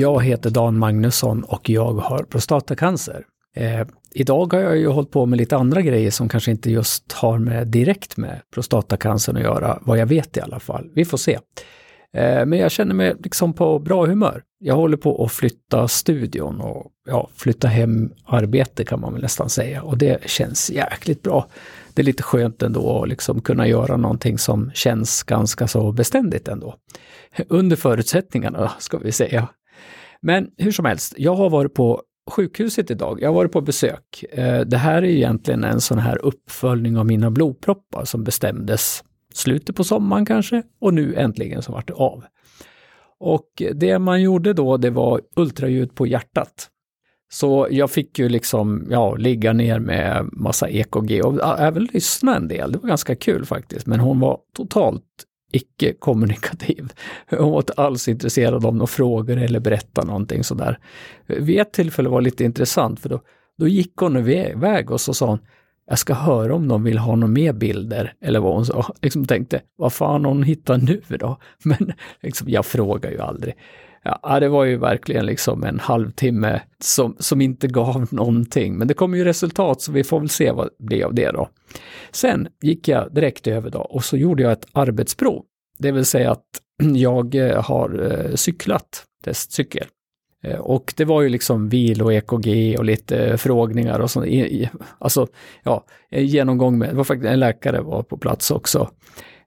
Jag heter Dan Magnusson och jag har prostatacancer. Eh, idag har jag ju hållit på med lite andra grejer som kanske inte just har med direkt med prostatacancern att göra, vad jag vet i alla fall. Vi får se. Eh, men jag känner mig liksom på bra humör. Jag håller på att flytta studion och ja, flytta hem arbete kan man väl nästan säga och det känns jäkligt bra. Det är lite skönt ändå att liksom kunna göra någonting som känns ganska så beständigt ändå. Under förutsättningarna ska vi säga. Men hur som helst, jag har varit på sjukhuset idag. Jag har varit på besök. Eh, det här är egentligen en sån här uppföljning av mina blodproppar som bestämdes slutet på sommaren kanske och nu äntligen så vart det av. Och det man gjorde då, det var ultraljud på hjärtat. Så jag fick ju liksom, ja, ligga ner med massa EKG och även lyssna en del. Det var ganska kul faktiskt, men hon var totalt icke-kommunikativ. Hon var inte alls intresserad av några frågor eller berätta någonting sådär. Vid ett tillfälle var det lite intressant för då, då gick hon iväg och så sa hon jag ska höra om de vill ha några mer bilder, eller vad hon sa. Liksom tänkte, vad fan hon hittar nu då? Men liksom, jag frågar ju aldrig. Ja, det var ju verkligen liksom en halvtimme som, som inte gav någonting. Men det kom ju resultat så vi får väl se vad det blir av det då. Sen gick jag direkt över då och så gjorde jag ett arbetsprov. Det vill säga att jag eh, har eh, cyklat, testcykel. Eh, och det var ju liksom vil och EKG och lite frågningar och sånt. Alltså, ja, en genomgång med, det var faktiskt en läkare var på plats också.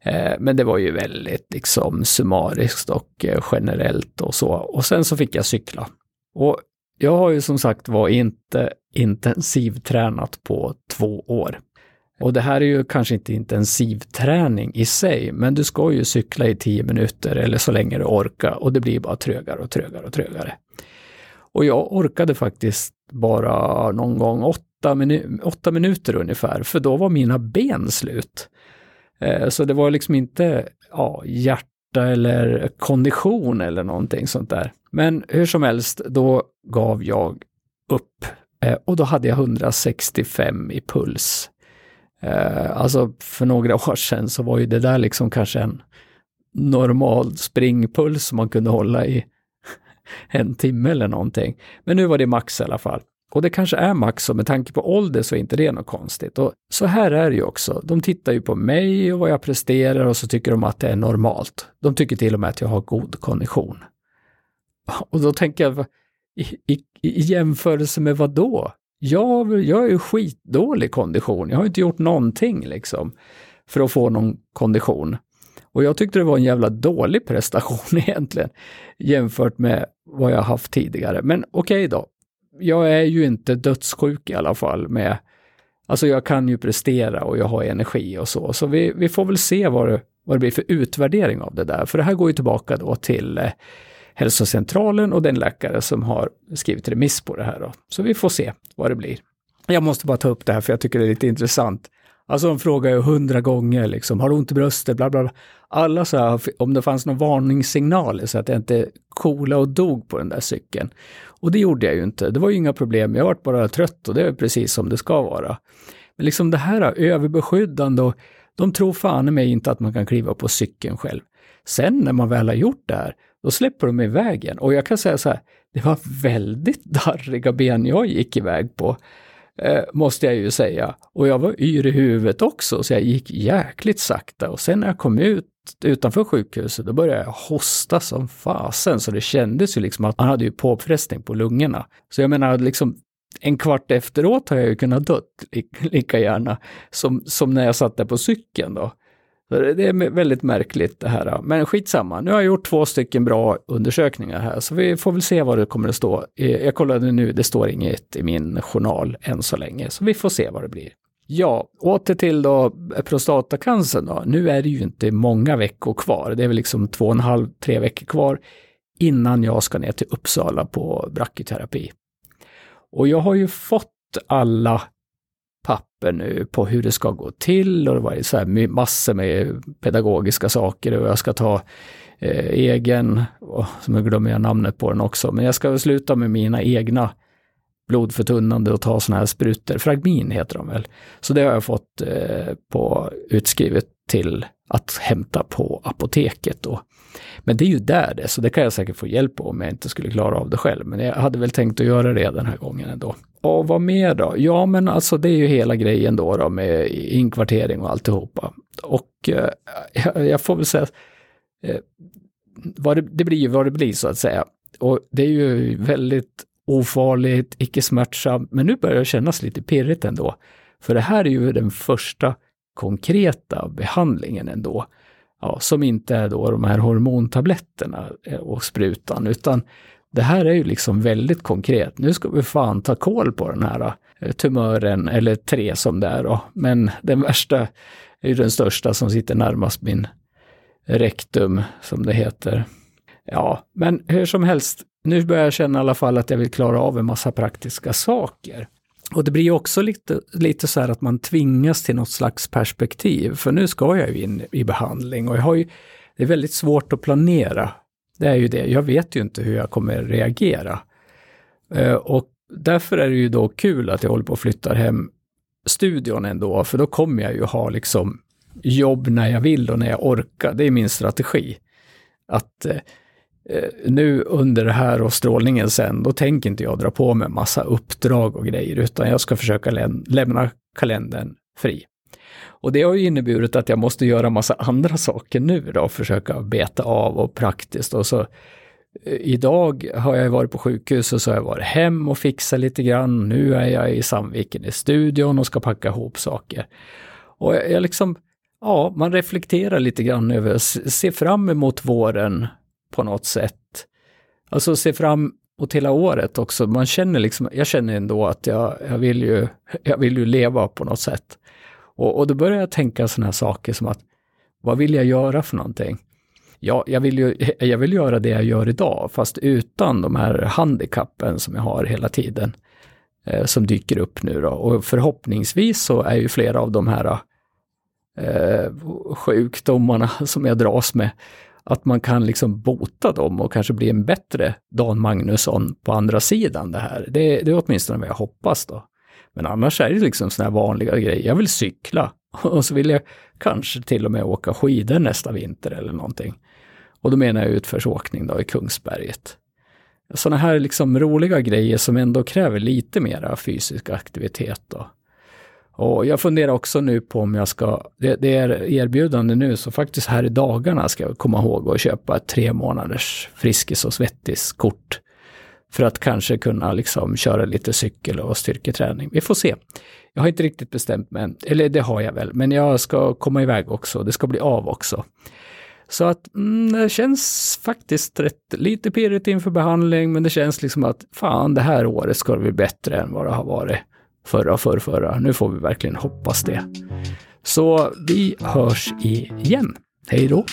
Eh, men det var ju väldigt liksom summariskt och eh, generellt och så. Och sen så fick jag cykla. Och jag har ju som sagt var inte intensivtränat på två år. Och det här är ju kanske inte intensivträning i sig, men du ska ju cykla i tio minuter eller så länge du orkar och det blir bara trögare och trögare och trögare. Och jag orkade faktiskt bara någon gång åtta, minu åtta minuter ungefär, för då var mina ben slut. Eh, så det var liksom inte ja, hjärta eller kondition eller någonting sånt där. Men hur som helst, då gav jag upp eh, och då hade jag 165 i puls. Eh, alltså för några år sedan så var ju det där liksom kanske en normal springpuls som man kunde hålla i en timme eller någonting. Men nu var det max i alla fall. Och det kanske är max och med tanke på ålder så är inte det något konstigt. Och så här är det ju också. De tittar ju på mig och vad jag presterar och så tycker de att det är normalt. De tycker till och med att jag har god kondition. Och då tänker jag, i, i, i jämförelse med vad då? Jag, jag är ju skitdålig kondition. Jag har inte gjort någonting liksom för att få någon kondition. Och jag tyckte det var en jävla dålig prestation egentligen jämfört med vad jag haft tidigare. Men okej okay då, jag är ju inte dödssjuk i alla fall med, alltså jag kan ju prestera och jag har energi och så, så vi, vi får väl se vad det, vad det blir för utvärdering av det där, för det här går ju tillbaka då till eh, hälsocentralen och den läkare som har skrivit remiss på det här då. Så vi får se vad det blir. Jag måste bara ta upp det här för jag tycker det är lite intressant. Alltså de frågar ju hundra gånger liksom, har du ont i bröstet, bla bla bla. Alla så här, om det fanns någon varningssignal, så att jag inte kola och dog på den där cykeln. Och det gjorde jag ju inte. Det var ju inga problem. Jag vart bara trött och det är precis som det ska vara. Men liksom det här överbeskyddande och de tror fan i mig inte att man kan kliva på cykeln själv. Sen när man väl har gjort det här, då släpper de iväg en. Och jag kan säga så här, det var väldigt darriga ben jag gick iväg på eh, måste jag ju säga. Och jag var yr i huvudet också, så jag gick jäkligt sakta. Och sen när jag kom ut utanför sjukhuset, då började jag hosta som fasen, så det kändes ju liksom att man hade ju påfrestning på lungorna. Så jag menar, liksom en kvart efteråt har jag ju kunnat dött lika gärna som, som när jag satt där på cykeln då. Det är väldigt märkligt det här. Men skitsamma, nu har jag gjort två stycken bra undersökningar här, så vi får väl se vad det kommer att stå. Jag kollade nu, det står inget i min journal än så länge, så vi får se vad det blir. Ja, åter till då prostatacancern då. Nu är det ju inte många veckor kvar. Det är väl liksom två och en halv, tre veckor kvar innan jag ska ner till Uppsala på brachyterapi. Och jag har ju fått alla papper nu på hur det ska gå till och det var så här massor med pedagogiska saker och jag ska ta eh, egen, oh, som jag glömmer jag namnet på den också, men jag ska sluta med mina egna blodförtunnande och ta sådana här sprutor, fragmin heter de väl. Så det har jag fått eh, på utskrivet till att hämta på apoteket då. Men det är ju där det, så det kan jag säkert få hjälp på om jag inte skulle klara av det själv. Men jag hade väl tänkt att göra det den här gången ändå. Och vad mer då? Ja, men alltså det är ju hela grejen då, då med inkvartering och alltihopa. Och eh, jag, får väl säga, eh, vad det, det blir ju vad det blir så att säga. Och det är ju väldigt ofarligt, icke smärtsamt, men nu börjar det kännas lite pirrigt ändå. För det här är ju den första konkreta behandlingen ändå. Ja, som inte är då de här hormontabletterna eh, och sprutan, utan det här är ju liksom väldigt konkret. Nu ska vi fan ta koll på den här eh, tumören, eller tre som det är då. Men den värsta är ju den största som sitter närmast min rektum, som det heter. Ja, men hur som helst, nu börjar jag känna i alla fall att jag vill klara av en massa praktiska saker. Och det blir också lite, lite så här att man tvingas till något slags perspektiv, för nu ska jag ju in i behandling och jag har ju, det är väldigt svårt att planera. Det är ju det, jag vet ju inte hur jag kommer reagera. Eh, och därför är det ju då kul att jag håller på att flytta hem studion ändå, för då kommer jag ju ha liksom jobb när jag vill och när jag orkar. Det är min strategi. Att eh, Eh, nu under det här och strålningen sen, då tänker inte jag dra på mig massa uppdrag och grejer, utan jag ska försöka lä lämna kalendern fri. Och det har ju inneburit att jag måste göra massa andra saker nu då, försöka beta av och praktiskt. Och så eh, Idag har jag varit på sjukhus och så har jag varit hem och fixat lite grann. Nu är jag i Sandviken i studion och ska packa ihop saker. Och jag, jag liksom, ja, man reflekterar lite grann över, se fram emot våren på något sätt. Alltså se fram emot hela året också. Man känner liksom, jag känner ändå att jag, jag, vill, ju, jag vill ju leva på något sätt. Och, och då börjar jag tänka sådana här saker som att, vad vill jag göra för någonting? Ja, jag vill ju jag vill göra det jag gör idag, fast utan de här handikappen som jag har hela tiden. Eh, som dyker upp nu då. Och förhoppningsvis så är ju flera av de här eh, sjukdomarna som jag dras med att man kan liksom bota dem och kanske bli en bättre Dan Magnusson på andra sidan det här. Det, det är åtminstone vad jag hoppas då. Men annars är det liksom sådana här vanliga grejer. Jag vill cykla och så vill jag kanske till och med åka skidor nästa vinter eller någonting. Och då menar jag utförsåkning då i Kungsberget. Sådana här liksom roliga grejer som ändå kräver lite mera fysisk aktivitet då. Och jag funderar också nu på om jag ska, det, det, är erbjudande nu, så faktiskt här i dagarna ska jag komma ihåg att köpa ett tre månaders Friskis och Svettis-kort. För att kanske kunna liksom köra lite cykel och styrketräning. Vi får se. Jag har inte riktigt bestämt mig eller det har jag väl, men jag ska komma iväg också. Det ska bli av också. Så att mm, det känns faktiskt rätt, lite pirrigt inför behandling, men det känns liksom att fan, det här året ska det bli bättre än vad det har varit förra, förra, förra. Nu får vi verkligen hoppas det. Så vi hörs igen. Hej då!